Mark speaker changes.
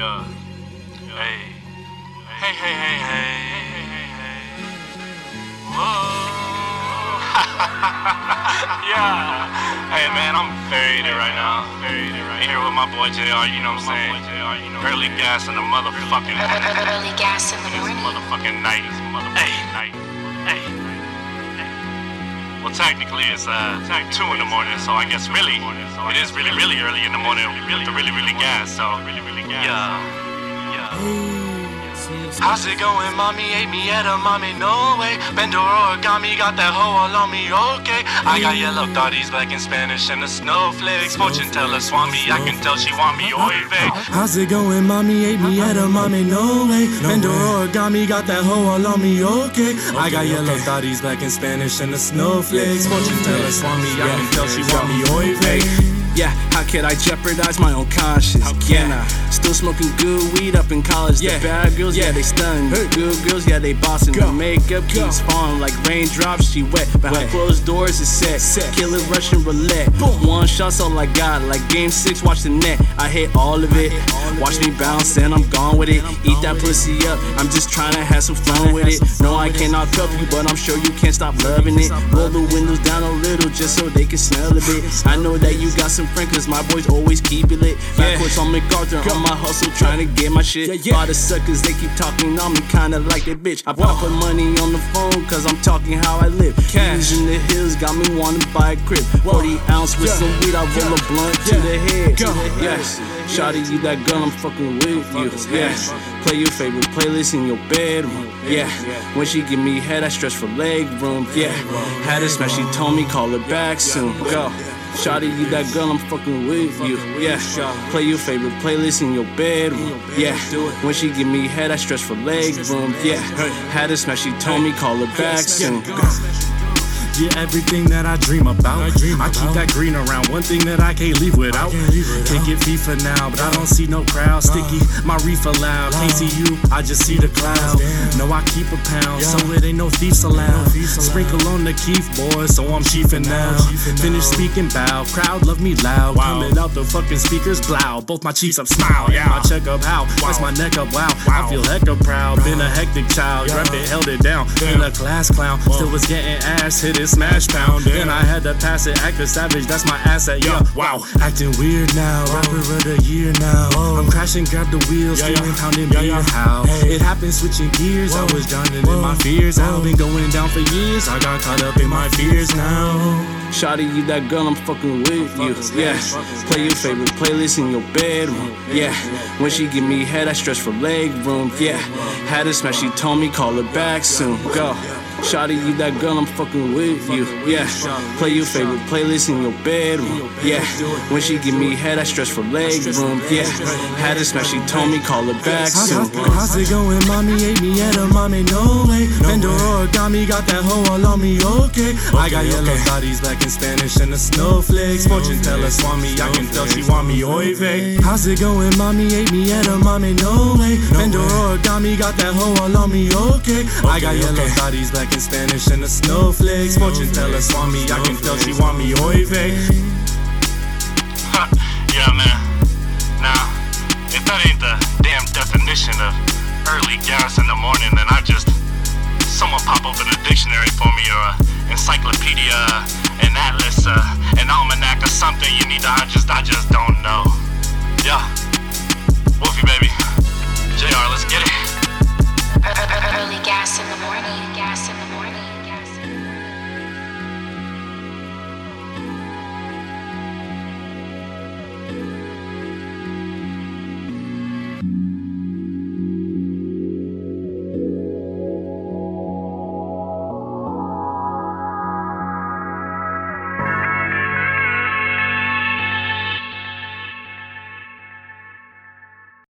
Speaker 1: Yeah. Hey. Hey, hey, hey, hey. Hey, hey, hey. Whoa. yeah. Hey, man, I'm very there right now. Very there right Here with my boy JR, you know what I'm saying? Early gas in the motherfucking
Speaker 2: Early gas in the morning.
Speaker 1: motherfucking night. Hey, night. Well, technically it's uh two in the morning, so I guess really it is really really early in the morning to really really gas. So. Yeah. Yeah. How's it going, mommy? Ate me at a mommy, no way. Bendor origami, got that hoe all on me, okay. I got yellow thotties, black and Spanish, and the snowflakes. Fortune teller, swami, I can tell she want me, oy vey.
Speaker 3: How's it going, mommy? Ate me at a mommy, no way. Bender origami, got that hoe all on me, okay. I got yellow thotties black and Spanish and the snowflakes. Fortune teller, swami, I can tell she want me, oy vey.
Speaker 4: Yeah, how could I jeopardize my own conscience?
Speaker 3: How can
Speaker 4: yeah,
Speaker 3: I?
Speaker 4: still smoking good weed up in college.
Speaker 3: Yeah.
Speaker 4: The bad girls, yeah,
Speaker 3: Yeah.
Speaker 4: they stun.
Speaker 3: Hey.
Speaker 4: Good girls, yeah, they bossing.
Speaker 3: Go.
Speaker 4: The makeup
Speaker 3: Go.
Speaker 4: keeps falling like raindrops. She wet, behind
Speaker 3: Wet.
Speaker 4: closed doors, it's set.
Speaker 3: Set.
Speaker 4: Killer Russian roulette.
Speaker 3: Boom.
Speaker 4: One shot's all I got, like game six. Watch the net, I hit all of it. Watch me bounce and I'm gone with it. Eat that pussy up, I'm just trying to have some fun with it. No, I cannot cuff you, but I'm sure you can't stop loving it. Roll the windows down a little just so they can smell a bit. I know that you got some friends, cause my boys always keep it lit. Backwards on MacArthur, on my hustle, trying to get my shit.
Speaker 3: Yeah, yeah.
Speaker 4: All the suckers, they keep talking on me, kinda like a bitch. I pop put money on the phone, cause I'm talking how I live.
Speaker 3: Cash.
Speaker 4: in the hills, got me wanting to buy a crib. 40 ounce with
Speaker 3: Yeah.
Speaker 4: some weed, I roll a blunt to the head.
Speaker 3: Go.
Speaker 4: Yes. Shawty, you that girl, I'm fucking with you. Yeah. Play your favorite playlist in your bedroom. Yeah. When she give me head, I stretch for leg room. Yeah. Had a smash, she told me call her back soon. Go. Shawty, you that girl, I'm fucking with you. Yeah. Play your favorite playlist in your bedroom. Yeah. When she give me head, I stretch for leg room. Yeah. Had a smash, she told me call her back soon.
Speaker 3: Yeah, everything that I dream about. I, keep that green around. One thing that I can't leave without. Can't get FIFA now, but I don't see no crowd. Sticky, my reefer loud. Can't see you, I just see the cloud. No, I keep a pound, so it ain't no thieves allowed. Sprinkle on the kief boy, so I'm chiefing now. Finish speaking, bow. Crowd love me loud. Coming out the fucking speakers, blow. Both my cheeks up, smile. Yeah, my check up, how? That's my neck up, wow. I feel hecka proud. Been a hectic child, grabbed it, held it down. Been a class clown, still was getting ass, hit smash pound. Then I had to pass it, act a savage, that's my asset, yeah. Wow, acting weird now, rapper of the year now. I'm crashing, grab the wheels, steering, pounding beer. How it happened, switching gears. I was drowning in my fears. I've been going down for years. I got caught up in my fears now.
Speaker 4: Shawty, you that girl, I'm fucking with you. Yeah. Play your favorite playlist in your bedroom. Yeah. When she give me head, I stretch for leg room. Yeah. Had a smash, she told me call her back soon. Go. Shawty, you that girl, I'm fucking with you. Yeah. Play your favorite playlist in your bedroom. Yeah. When she give me head, I stretch for leg room. Yeah. Had a smash, she told me call her back soon.
Speaker 3: How's it going, mommy? Ate me at a mommy, no way. Bender origami, got me, got that hoe all on me, okay. I got yellow bodies, black and Spanish, and the snowflakes. Fortune teller, swami, I can tell she want me, oy vey. How's it going, mommy? Ate me at a mommy, no way. Bender origami, got me, got that hoe all on me, okay. I got yellow bodies, black and Spanish, and the snowflakes. Fortune teller, swami, I can tell she want me, oy vey.
Speaker 1: yeah, man. Now, if that ain't the damn definition of early gas in the morning, then I just someone pop open a dictionary for me or a encyclopedia, an atlas, uh, an almanac or something. You need to. I just, I just don't know. Yeah, Wolfie baby.